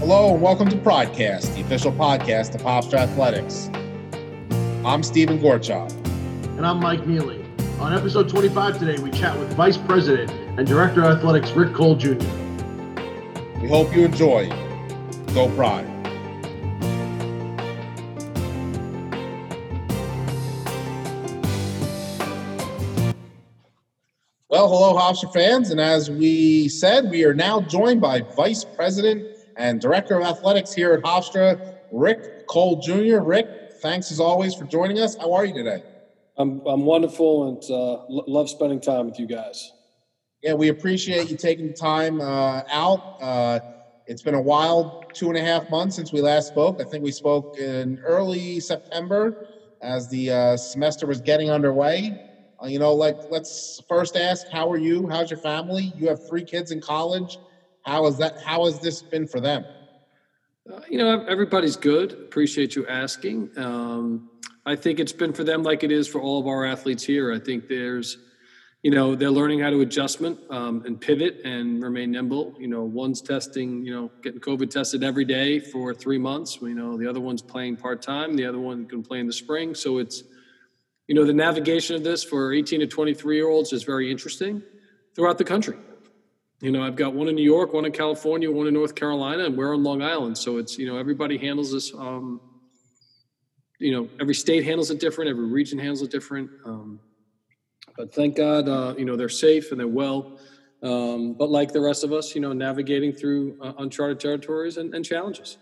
Hello and welcome to Pridecast, the official podcast of Hofstra Athletics. I'm Stephen Gorchov. And I'm Mike Neely. On episode 25 today, we chat with Vice President and Director of Athletics Rick Cole Jr. We hope you enjoy. Go Pride. Well, hello, Hofstra fans. And as we said, we are now joined by Vice President and Director of Athletics here at Hofstra, Rick Cole Jr. Rick, thanks as always for joining us. How are you today? I'm, I'm wonderful and uh, love spending time with you guys. Yeah, we appreciate you taking time uh, out. Uh, it's been a while, two and a half months since we last spoke. I think we spoke in early September as the uh, semester was getting underway. Uh, you know, like let's first ask, how are you? How's your family? You have three kids in college. How is that? How has this been for them? Uh, you know, everybody's good. Appreciate you asking. Um, I think it's been for them like it is for all of our athletes here. I think there's, you know, they're learning how to adjustment um, and pivot and remain nimble. You know, one's testing, you know, getting COVID tested every day for three months. You know, the other one's playing part time. The other one can play in the spring. So it's you know, the navigation of this for 18 to 23 year olds is very interesting throughout the country. You know, I've got one in New York, one in California, one in North Carolina, and we're on Long Island. So it's, you know, everybody handles this. Um, you know, every state handles it different, every region handles it different. Um, but thank God, uh, you know, they're safe and they're well. Um, but like the rest of us, you know, navigating through uh, uncharted territories and, and, challenges.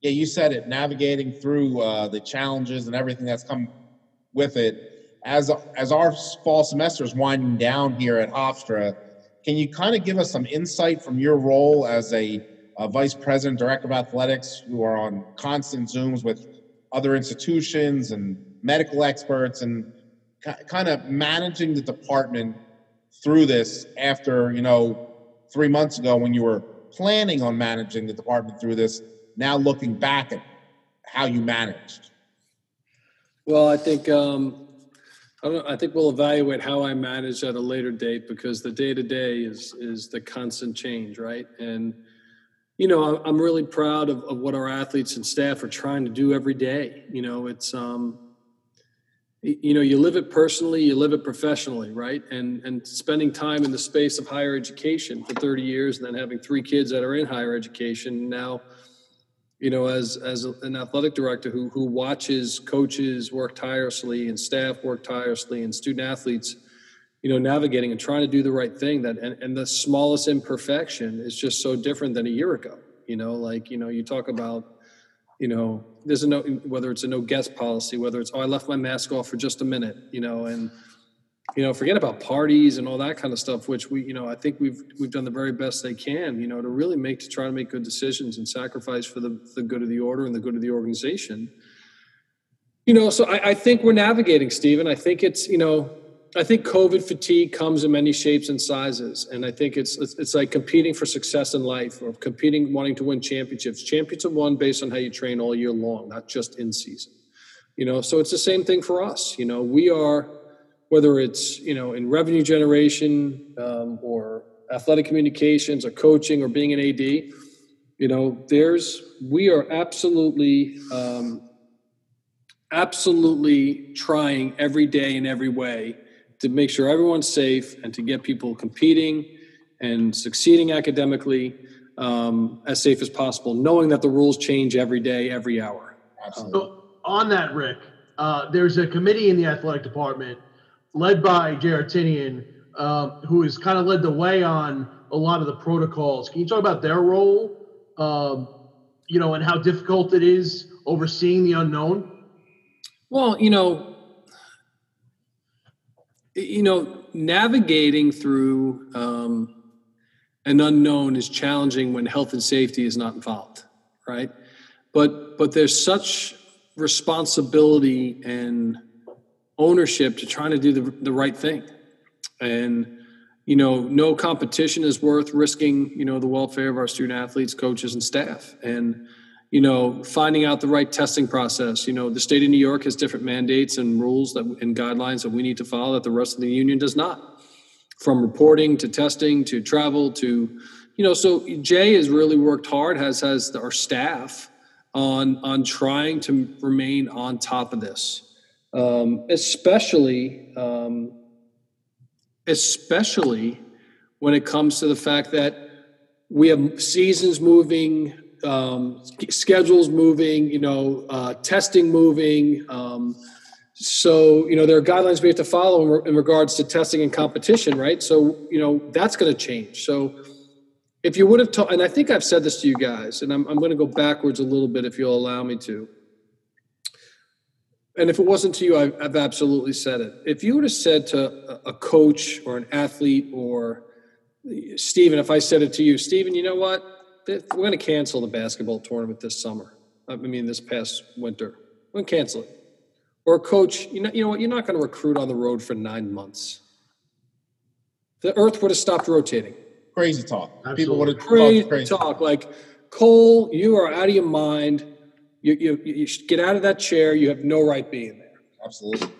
Yeah, you said it, navigating through uh, the challenges and everything that's come with it. As as our fall semester is winding down here at Hofstra, can you kind of give us some insight from your role as a, a vice president, director of athletics, who are on constant Zooms with other institutions and medical experts, and kind of managing the department through this after you know three months ago when you were planning on managing the department through this now looking back at how you managed? Well, I think um, I, I, think we'll evaluate how I manage at a later date because the day to day is is the constant change, right? And you know, I'm really proud of, of what our athletes and staff are trying to do every day. You know, it's um, you know, you live it personally, you live it professionally, right? And and spending time in the space of higher education for 30 years, and then having three kids that are in higher education now you know, as as an athletic director who who watches coaches work tirelessly and staff work tirelessly and student athletes, you know, navigating and trying to do the right thing. That and, and the smallest imperfection is just so different than a year ago. You know, like you know, you talk about, you know, there's a no whether it's a no guest policy, whether it's oh I left my mask off for just a minute, you know, and you know, forget about parties and all that kind of stuff, which we, you know, I think we've we've done the very best they can, you know, to really make to try to make good decisions and sacrifice for the the good of the order and the good of the organization. You know, so I, I think we're navigating, Stephen. I think it's, you know, I think COVID fatigue comes in many shapes and sizes, and I think it's, it's it's like competing for success in life or competing, wanting to win championships. Champions are won based on how you train all year long, not just in season. You know, so it's the same thing for us. You know, we are whether it's you know in revenue generation um, or athletic communications or coaching or being an AD, you know, there's we are absolutely um, absolutely trying every day in every way to make sure everyone's safe and to get people competing and succeeding academically um, as safe as possible, knowing that the rules change every day, every hour. Absolutely. So on that, Rick, uh, there's a committee in the athletic department led by Jared um, who has kind of led the way on a lot of the protocols. Can you talk about their role, um, you know, and how difficult it is overseeing the unknown? Well, you know, you know, navigating through um, an unknown is challenging when health and safety is not involved, right? But but there's such responsibility and ownership to trying to do the, the right thing. And, you know, no competition is worth risking, you know, the welfare of our student athletes, coaches, and staff. And, you know, finding out the right testing process. You know, the state of New York has different mandates and rules that and guidelines that we need to follow that the rest of the union does not. From reporting to testing to travel to you know, so Jay has really worked hard, has has our staff on on trying to remain on top of this, um, especially um, especially when it comes to the fact that we have seasons moving, um, schedules moving, you know, uh, testing moving. Um, so you know there are guidelines we have to follow in, re- in regards to testing and competition, right? So you know that's going to change. So if you would have told, and I think I've said this to you guys, and I'm, I'm going to go backwards a little bit if you'll allow me to. And if it wasn't to you, I've, I've absolutely said it. If you would have said to a, coach or an athlete or Stephen, if I said it to you, Stephen, you know what? We're going to cancel the basketball tournament this summer. I mean, this past winter. We're going to cancel it or a coach, you know, you know what? You're not going to recruit on the road for nine months. The Earth would have stopped rotating. Crazy talk. Absolutely. People would have Crazy, crazy talk. Like Cole, you are out of your mind. You, you, you should get out of that chair. You have no right being there. Absolutely.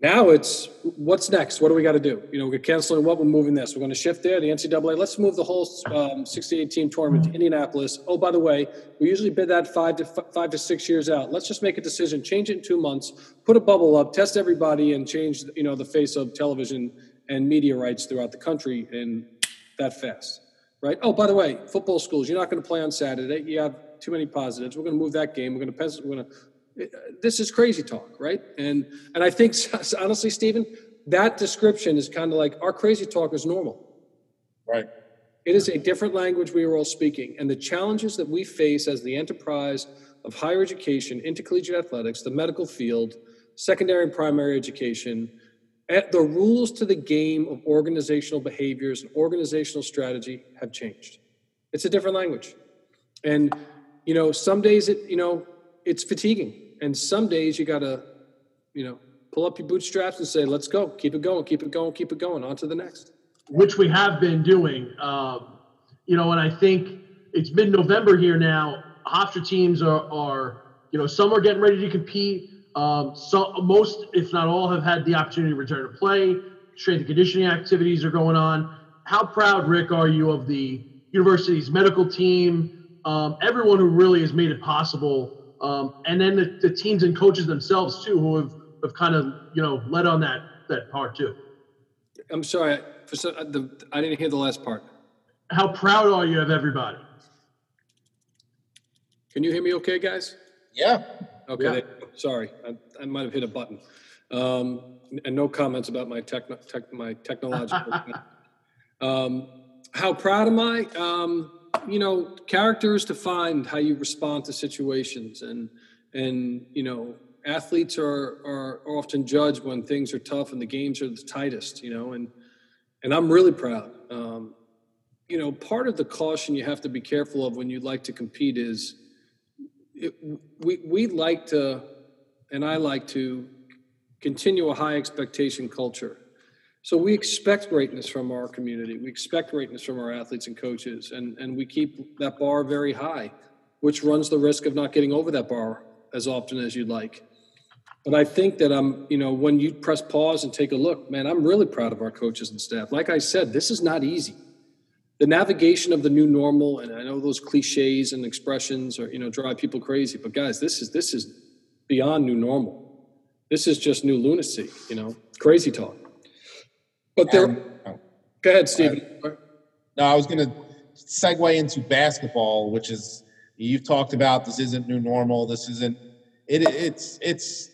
Now it's what's next? What do we got to do? You know, we're canceling what? We're moving this. We're going to shift there. The NCAA. Let's move the whole um, 68 team tournament to Indianapolis. Oh, by the way, we usually bid that five to f- five to six years out. Let's just make a decision. Change it in two months. Put a bubble up. Test everybody, and change you know the face of television and media rights throughout the country in that fast. Right. Oh, by the way, football schools. You're not going to play on Saturday. You have too many positives. We're going to move that game. We're going to pencil. We're going to uh, this is crazy talk, right? And and I think honestly, Stephen, that description is kind of like our crazy talk is normal. Right. It is a different language we are all speaking, and the challenges that we face as the enterprise of higher education, intercollegiate athletics, the medical field, secondary and primary education, eh, the rules to the game of organizational behaviors and organizational strategy have changed. It's a different language, and you know, some days it you know it's fatiguing and some days you got to, you know, pull up your bootstraps and say, let's go, keep it going, keep it going, keep it going, on to the next. Which we have been doing. Um, you know, and I think it's mid November here now. Hofstra teams are, are, you know, some are getting ready to compete. Um, so most, if not all, have had the opportunity to return to play. Strength and conditioning activities are going on. How proud, Rick, are you of the university's medical team? Um, everyone who really has made it possible um, and then the, the, teams and coaches themselves too, who have, have kind of you know led on that that part too. I'm sorry, for some, uh, the, I didn't hear the last part. How proud are you of everybody? Can you hear me, okay, guys? Yeah. Okay. Yeah. Sorry, I, I, might have hit a button. Um, and no comments about my tech, tech my technological. um, how proud am I? Um, you know, character is defined how you respond to situations, and and you know, athletes are are often judged when things are tough and the games are the tightest. You know, and and I'm really proud. Um, you know, part of the caution you have to be careful of when you like to compete is it, we we like to, and I like to continue a high expectation culture so we expect greatness from our community. We expect greatness from our athletes and coaches, and, and we keep that bar very high, which runs the risk of not getting over that bar as often as you'd like. But I think that I'm, you know, when you press pause and take a look, man, I'm really proud of our coaches and staff. Like I said, this is not easy. The navigation of the new normal, and I know those cliches and expressions are, you know, drive people crazy. But guys, this is this is beyond new normal. This is just new lunacy, you know, crazy talk. But there, oh. go ahead, Stephen. No, I was going to segue into basketball, which is you've talked about. This isn't new normal. This isn't. It, it's it's.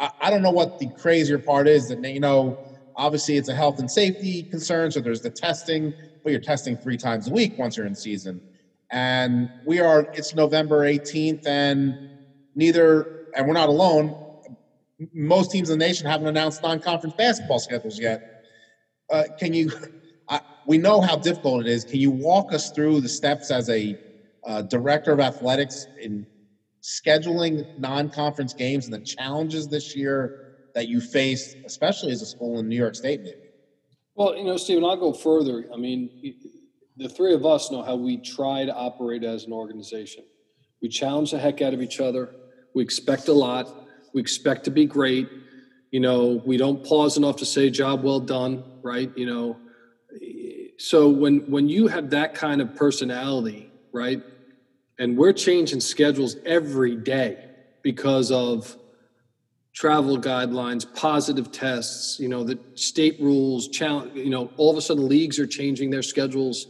I, I don't know what the crazier part is that you know. Obviously, it's a health and safety concern. So there's the testing, but you're testing three times a week once you're in season. And we are. It's November 18th, and neither, and we're not alone. Most teams in the nation haven't announced non-conference basketball schedules yet uh, can you? I, we know how difficult it is. Can you walk us through the steps as a uh, director of athletics in scheduling non-conference games and the challenges this year that you face, especially as a school in New York State, maybe? Well, you know, Stephen, I'll go further. I mean, the three of us know how we try to operate as an organization. We challenge the heck out of each other. We expect a lot. We expect to be great you know we don't pause enough to say job well done right you know so when when you have that kind of personality, right? And we're changing schedules every day because of travel guidelines, positive tests, you know, the state rules, challenge, you know, all of a sudden leagues are changing their schedules,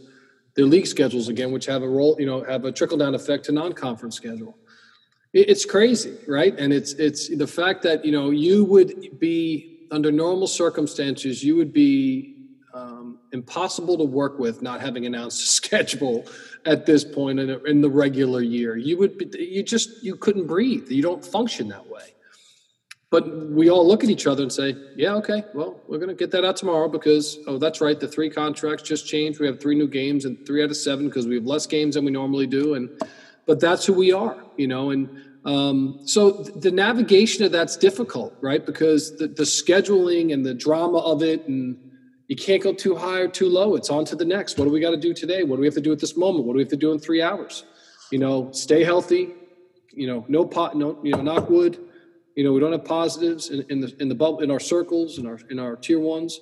their league schedules again, which have a role, you know, have a trickle down effect to non-conference schedule. It's crazy, right? And it's it's the fact that, you know, you would be under normal circumstances, you would be um, impossible to work with not having announced a schedule at this point in, a, in the regular year. You would be, you just you couldn't breathe. You don't function that way. But we all look at each other and say, "Yeah, okay. Well, we're going to get that out tomorrow because oh, that's right. The three contracts just changed. We have three new games and three out of seven because we have less games than we normally do. And but that's who we are, you know. And um, so the navigation of that's difficult, right? Because the, the scheduling and the drama of it and you can't go too high or too low. It's on to the next. What do we got to do today? What do we have to do at this moment? What do we have to do in three hours? You know, stay healthy. You know, no pot, no, you know, knock wood. You know, we don't have positives in, in the in the bubble in our circles in our in our tier ones,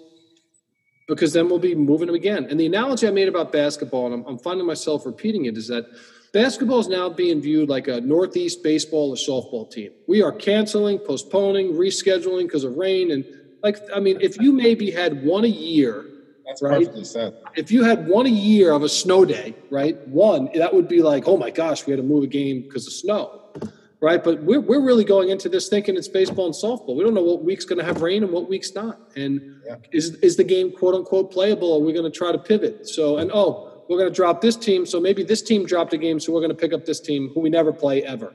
because then we'll be moving them again. And the analogy I made about basketball, and I'm, I'm finding myself repeating it, is that basketball is now being viewed like a Northeast baseball or softball team. We are canceling, postponing, rescheduling because of rain and like, I mean, if you maybe had one a year, That's right? perfectly said. If you had one a year of a snow day, right? One, that would be like, oh my gosh, we had to move a game because of snow, right? But we're, we're really going into this thinking it's baseball and softball. We don't know what week's going to have rain and what week's not. And yeah. is, is the game quote unquote playable? Or are we going to try to pivot? So, and oh, we're going to drop this team. So maybe this team dropped a game. So we're going to pick up this team who we never play ever.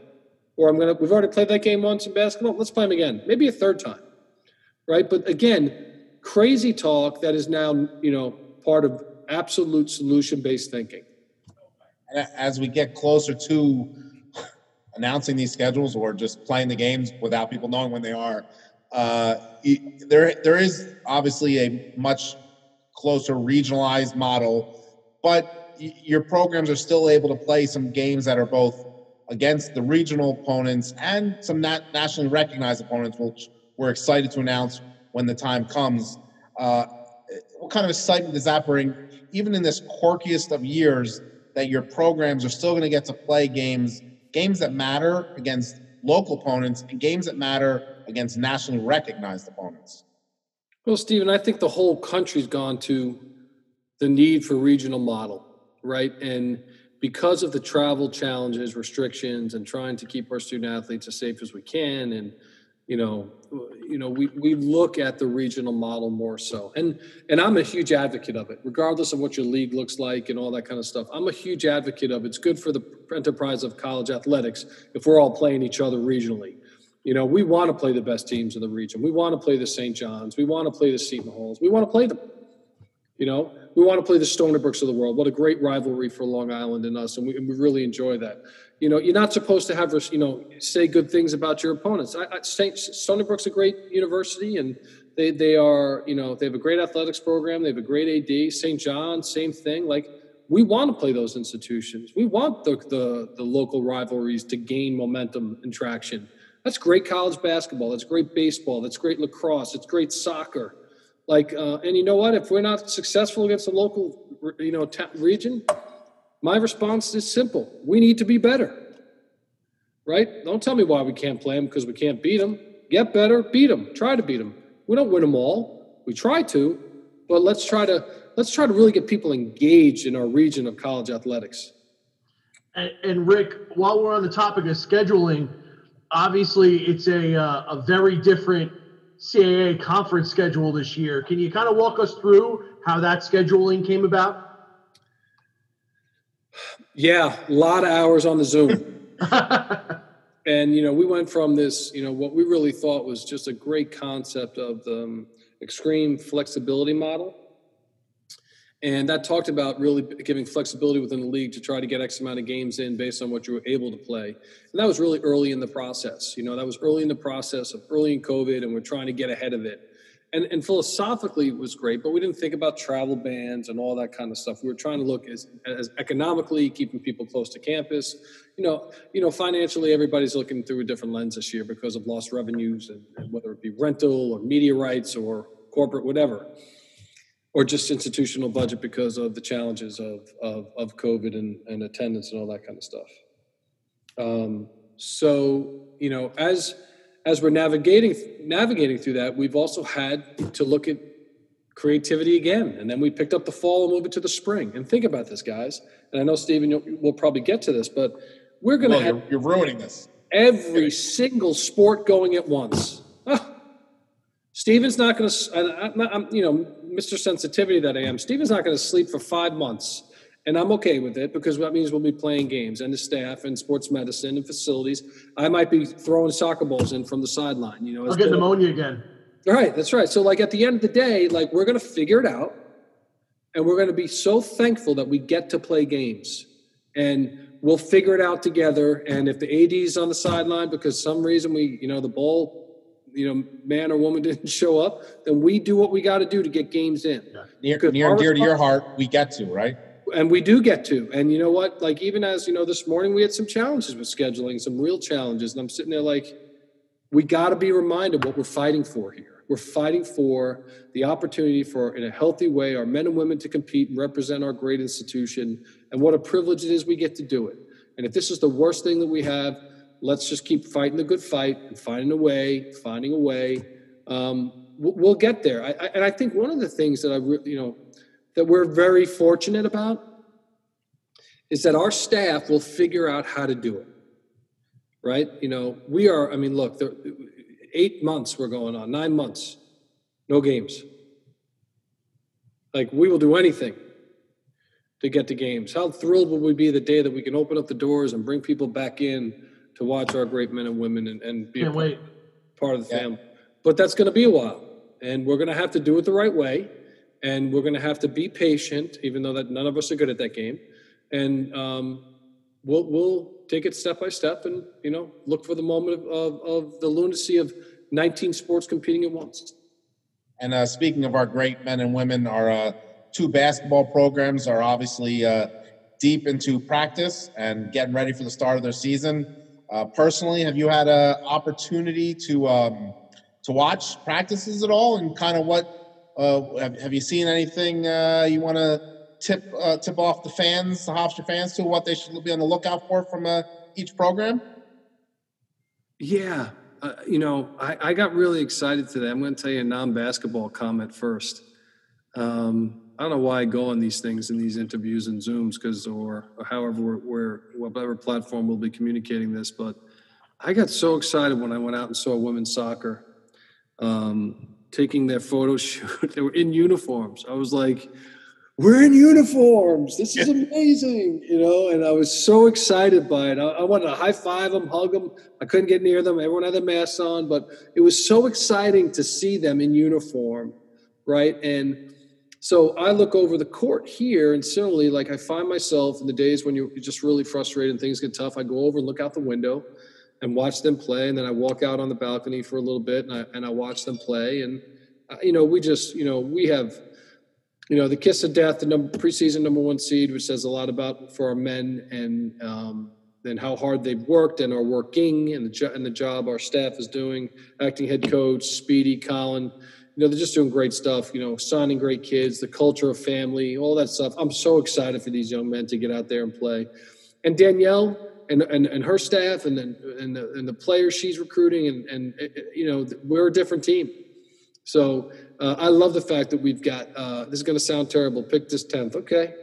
Or I'm going to, we've already played that game once in basketball. Let's play them again. Maybe a third time right? But again, crazy talk that is now, you know, part of absolute solution based thinking. As we get closer to announcing these schedules or just playing the games without people knowing when they are, uh, there there is obviously a much closer regionalized model, but your programs are still able to play some games that are both against the regional opponents and some nat- nationally recognized opponents, which we're excited to announce when the time comes. Uh, what kind of excitement does that bring, even in this quirkiest of years, that your programs are still going to get to play games, games that matter against local opponents, and games that matter against nationally recognized opponents? Well, Stephen, I think the whole country's gone to the need for regional model, right? And because of the travel challenges, restrictions, and trying to keep our student athletes as safe as we can, and you know, you know, we, we look at the regional model more so. And and I'm a huge advocate of it, regardless of what your league looks like and all that kind of stuff. I'm a huge advocate of it. It's good for the enterprise of college athletics if we're all playing each other regionally. You know, we want to play the best teams in the region. We want to play the St. John's. We want to play the Seton Halls. We want to play them. You know, we want to play the Stony Brooks of the world. What a great rivalry for Long Island and us, and we, and we really enjoy that you know, you're not supposed to have, you know, say good things about your opponents. I, I, Stony Brook's a great university, and they they are, you know, they have a great athletics program. They have a great AD. St. John, same thing. Like we want to play those institutions. We want the the, the local rivalries to gain momentum and traction. That's great college basketball. That's great baseball. That's great lacrosse. It's great soccer. Like, uh, and you know what? If we're not successful against the local, you know, region, my response is simple we need to be better. Right? Don't tell me why we can't play them because we can't beat them. Get better, beat them, try to beat them. We don't win them all. We try to, but let's try to let's try to really get people engaged in our region of college athletics. And, and Rick, while we're on the topic of scheduling, obviously it's a uh, a very different CAA conference schedule this year. Can you kind of walk us through how that scheduling came about? Yeah, a lot of hours on the Zoom. and you know, we went from this, you know, what we really thought was just a great concept of the um, extreme flexibility model. And that talked about really giving flexibility within the league to try to get X amount of games in based on what you were able to play. And that was really early in the process. You know, that was early in the process of early in COVID, and we're trying to get ahead of it and, and philosophically it was great, but we didn't think about travel bans and all that kind of stuff. We were trying to look as, as economically keeping people close to campus. You know, you know, financially everybody's looking through a different lens this year because of lost revenues and, and whether it be rental or media rights or corporate whatever, or just institutional budget because of the challenges of, of, of COVID and, and attendance and all that kind of stuff. Um, so, you know, as, as we're navigating, navigating through that, we've also had to look at creativity again. And then we picked up the fall and moved it to the spring. And think about this, guys. And I know, Stephen, we'll probably get to this, but we're going to well, have. You're, you're, ruining this. Every single sport going at once. Steven's not going to, I'm, you know, Mr. Sensitivity that I am. Steven's not going to sleep for five months. And I'm okay with it because that means we'll be playing games and the staff and sports medicine and facilities. I might be throwing soccer balls in from the sideline, you know. I'll get pneumonia again. Right, that's right. So, like at the end of the day, like we're going to figure it out, and we're going to be so thankful that we get to play games, and we'll figure it out together. And if the AD's on the sideline because some reason we, you know, the ball, you know, man or woman didn't show up, then we do what we got to do to get games in. Yeah. Near, near and dear to your heart, we get to right. And we do get to. And you know what? Like even as you know, this morning we had some challenges with scheduling, some real challenges, and I'm sitting there like we got to be reminded what we're fighting for here. We're fighting for the opportunity for, in a healthy way, our men and women to compete and represent our great institution. And what a privilege it is we get to do it. And if this is the worst thing that we have, let's just keep fighting the good fight and finding a way, finding a way. Um, we'll, get there. I, I, and I think one of the things that I, you know, that we're very fortunate about is that our staff will figure out how to do it right? You know, we are, I mean, look, there, eight months we're going on, nine months, no games. Like, we will do anything to get to games. How thrilled will we be the day that we can open up the doors and bring people back in to watch our great men and women and, and be Can't part, wait. part of the yeah. family? But that's going to be a while. And we're going to have to do it the right way. And we're going to have to be patient, even though that none of us are good at that game. And um, we'll, we'll take it step by step and you know look for the moment of, of, of the lunacy of 19 sports competing at once and uh, speaking of our great men and women our uh, two basketball programs are obviously uh, deep into practice and getting ready for the start of their season uh, personally have you had an opportunity to um, to watch practices at all and kind of what uh, have, have you seen anything uh, you want to tip uh, tip off the fans, the Hofstra fans, to what they should be on the lookout for from uh, each program? Yeah, uh, you know, I, I, got really excited today. I'm going to tell you a non-basketball comment first. Um, I don't know why I go on these things in these interviews and Zooms, because or, or, however we're, we're whatever platform we'll be communicating this, but I got so excited when I went out and saw women's soccer um, taking their photo shoot. they were in uniforms. I was like, we're in uniforms. This is amazing, you know. And I was so excited by it. I, I, wanted to high five them, hug them. I couldn't get near them. Everyone had their masks on, but it was so exciting to see them in uniform, right? And so I look over the court here, and similarly, like I find myself in the days when you're just really frustrated and things get tough. I go over and look out the window and watch them play, and then I walk out on the balcony for a little bit and I and I watch them play, and uh, you know, we just, you know, we have you know, the kiss of death, the number, preseason number one seed, which says a lot about for our men and um, and how hard they've worked and are working and the jo- and the job our staff is doing. Acting head coach Speedy, Colin, you know, they're just doing great stuff. You know, signing great kids, the culture of family, all that stuff. I'm so excited for these young men to get out there and play. And Danielle and and, and her staff and then and the, and the players she's recruiting and and you know we're a different team. So uh, I love the fact that we've got, uh, this is going to sound terrible, pick this 10th. Okay.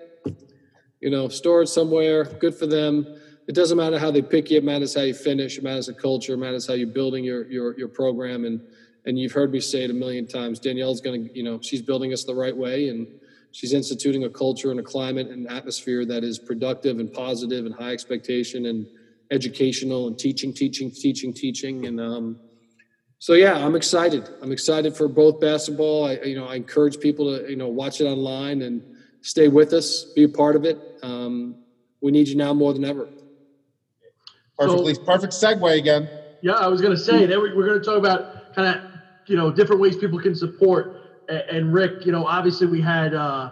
You know, store it somewhere, good for them. It doesn't matter how they pick you, it matters how you finish, it matters the culture, it matters how you're building your, your, your program. And, and you've heard me say it a million times. Danielle's going to, you know, she's building us the right way and she's instituting a culture and a climate and atmosphere that is productive and positive and high expectation and educational and teaching, teaching, teaching, teaching. And, um, so yeah, I'm excited. I'm excited for both basketball. I you know I encourage people to you know watch it online and stay with us, be a part of it. Um, we need you now more than ever. Perfectly, so, perfect segue again. Yeah, I was going to say that we're going to talk about kind of you know different ways people can support. And Rick, you know, obviously we had uh,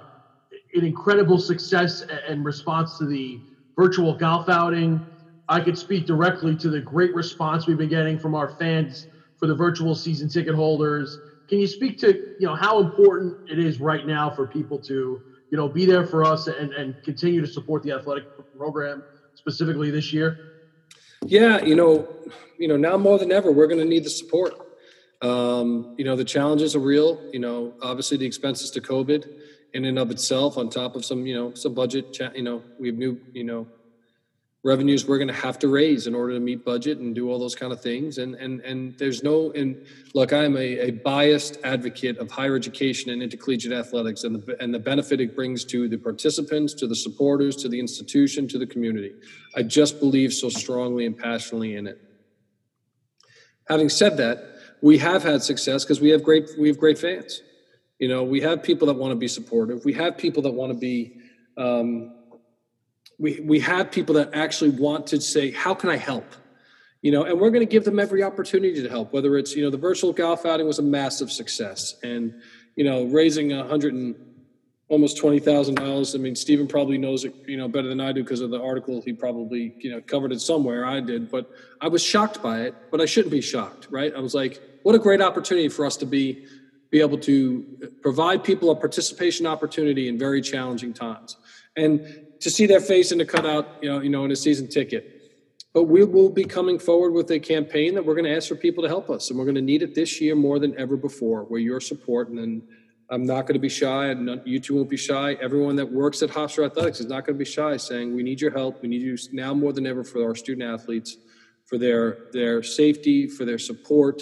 an incredible success and response to the virtual golf outing. I could speak directly to the great response we've been getting from our fans for the virtual season ticket holders, Can you speak to you know how important it is right now for people to you know be there for us and and continue to support the athletic program specifically this year? Yeah, you know, you know now more than ever we're going to need the support. Um, you know the challenges are real. You know, obviously the expenses to COVID in and of itself, on top of some you know some budget. Cha- you know, we have new you know revenues we're going to have to raise in order to meet budget and do all those kind of things and and and there's no and look i'm a, a biased advocate of higher education and intercollegiate athletics and the and the benefit it brings to the participants to the supporters to the institution to the community i just believe so strongly and passionately in it having said that we have had success because we have great we have great fans. You know we have people that want to be supportive. We have people that want to be um, we we have people that actually want to say how can i help? You know and we're going to give them every opportunity to help whether it's you know the virtual golf outing was a massive success and you know raising a hundred and almost twenty thousand dollars. I mean stephen probably knows it you know better than i do because of the article he probably you know covered it somewhere i did but i was shocked by it but i shouldn't be shocked right? I was like what a great opportunity for us to be be able to provide people a participation opportunity in very challenging times and to see their face in the cutout, you know, you know, in a season ticket. But we will be coming forward with a campaign that we're going to ask for people to help us, and we're going to need it this year more than ever before. Where your support, and then I'm not going to be shy, and you two won't be shy. Everyone that works at Hofstra Athletics is not going to be shy, saying we need your help. We need you now more than ever for our student athletes, for their their safety, for their support,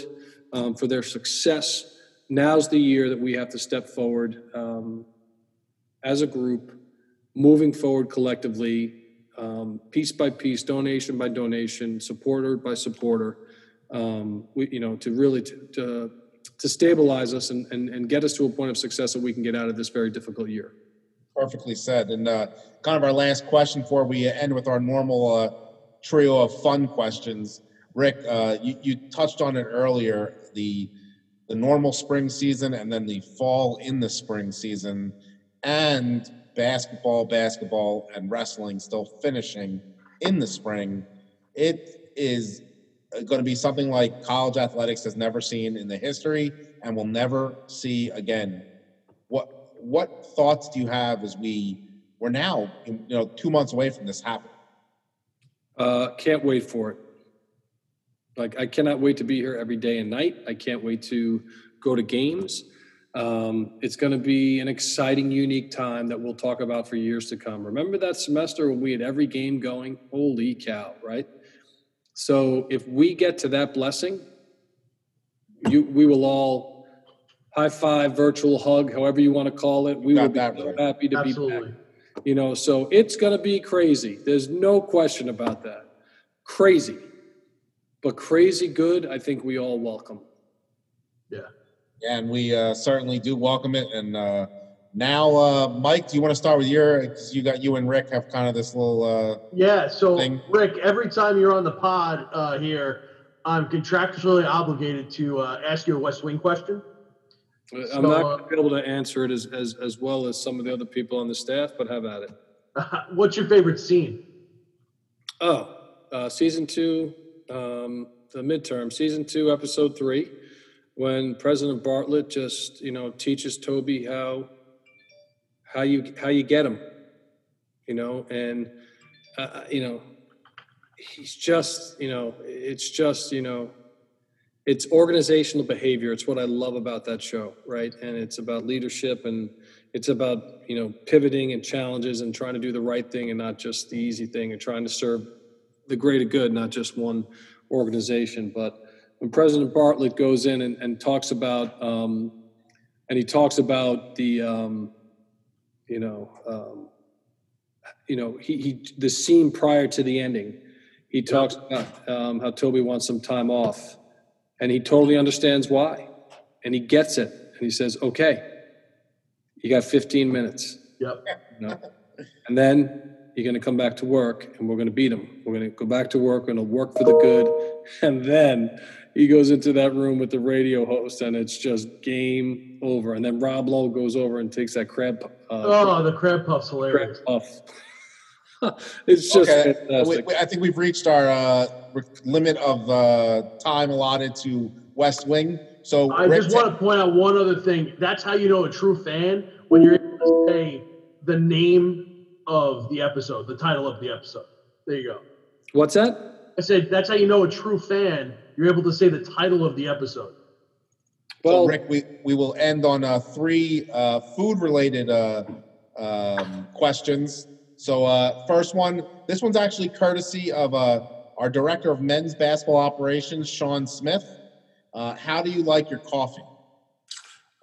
um, for their success. Now's the year that we have to step forward um, as a group moving forward collectively, um, piece by piece, donation by donation, supporter by supporter, um, we, you know, to really to, to, to stabilize us and, and, and get us to a point of success that we can get out of this very difficult year. Perfectly said. And uh, kind of our last question before we end with our normal uh, trio of fun questions. Rick, uh, you, you touched on it earlier the the normal spring season and then the fall in the spring season and basketball, basketball, and wrestling still finishing in the spring, it is going to be something like college athletics has never seen in the history and will never see again. What what thoughts do you have as we we're now you know two months away from this happening? Uh, can't wait for it. Like I cannot wait to be here every day and night. I can't wait to go to games. Um, it's going to be an exciting, unique time that we'll talk about for years to come. Remember that semester when we had every game going? Holy cow, right? So if we get to that blessing, you, we will all high five, virtual hug, however you want to call it. We will be so right. happy to Absolutely. be back. You know, so it's going to be crazy. There's no question about that. Crazy, but crazy good. I think we all welcome. Yeah and we uh, certainly do welcome it. And uh, now, uh, Mike, do you want to start with your? Because you got you and Rick have kind of this little. Uh, yeah. So, thing. Rick, every time you're on the pod uh, here, I'm contractually obligated to uh, ask you a West Wing question. I'm so, not going able to answer it as, as as well as some of the other people on the staff, but have at it. what's your favorite scene? Oh, season two, um, the midterm, season two, episode three when President Bartlet just you know teaches Toby how how you how you get him, you know, and uh, uh, you know he's just you know it's just you know it's organizational behavior. It's what i love about that show right? And it's about leadership and it's about you know pivoting and challenges and trying to do the right thing and not just the easy thing and trying to serve the greater good not just one organization but when President Bartlet goes in and, and talks about, um, and he talks about the, um, you know, um, you know, he, he the scene prior to the ending, he talks about um, how Toby wants some time off, and he totally understands why, and he gets it, and he says, "Okay, you got 15 minutes." Yep. You know? And then you're going to come back to work, and we're going to beat him. We're going to go back to work. We're going to work for the good, and then he goes into that room with the radio host, and it's just game over. And then Rob Lowe goes over and takes that crab. Uh, oh, the crab puff's hilarious. Crab puff. it's just okay. fantastic. We, I think we've reached our uh, limit of uh, time allotted to West Wing. So I Rick just ta- want to point out one other thing. That's how you know a true fan when you're able to say the name of the episode, the title of the episode. There you go. What's that? I said that's how you know a true fan. You're able to say the title of the episode. So, Well, Rick, we, we will end on uh, three uh, food related uh, um, questions. So, uh, first one this one's actually courtesy of uh, our director of men's basketball operations, Sean Smith. Uh, how do you like your coffee?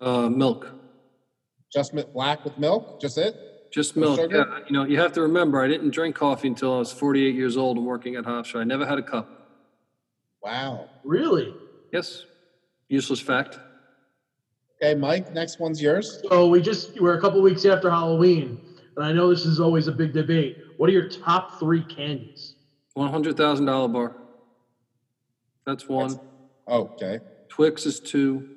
uh, milk. Just mi- black with milk? Just it? Just milk. Yeah, you know, you have to remember, I didn't drink coffee until I was 48 years old and working at Hofstra. I never had a cup. Wow. Really? Yes. Useless fact. Okay, Mike, next one's yours. So we just we're a couple weeks after Halloween, and I know this is always a big debate. What are your top three candies? $100,000 bar. That's one. Oh, okay. Twix is two.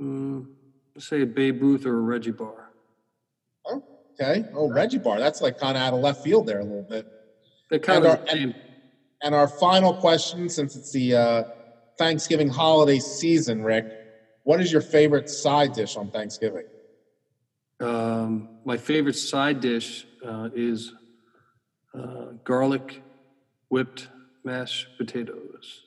Mm, let's say a Babe Ruth or a Reggie bar. Okay. Oh, Reggie Bar. That's like kind of out of left field there a little bit. They're kind And of our- the same. And our final question, since it's the uh, Thanksgiving holiday season, Rick, what is your favorite side dish on Thanksgiving? Um, my favorite side dish uh, is uh, garlic whipped mashed potatoes.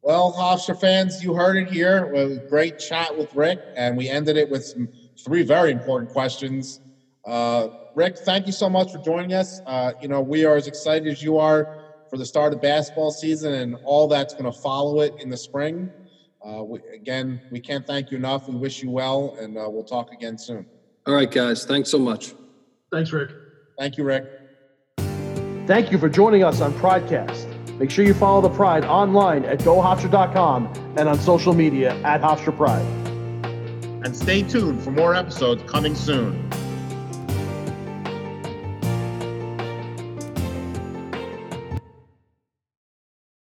Well, Hofstra fans, you heard it here. It great chat with Rick, and we ended it with some three very important questions. Uh, Rick, thank you so much for joining us. Uh, you know, we are as excited as you are for the start of basketball season and all that's going to follow it in the spring. Uh, we, again, we can't thank you enough. We wish you well, and uh, we'll talk again soon. All right, guys. Thanks so much. Thanks, Rick. Thank you, Rick. Thank you for joining us on Pridecast. Make sure you follow the Pride online at gohofstra.com and on social media at Hofstra Pride. And stay tuned for more episodes coming soon.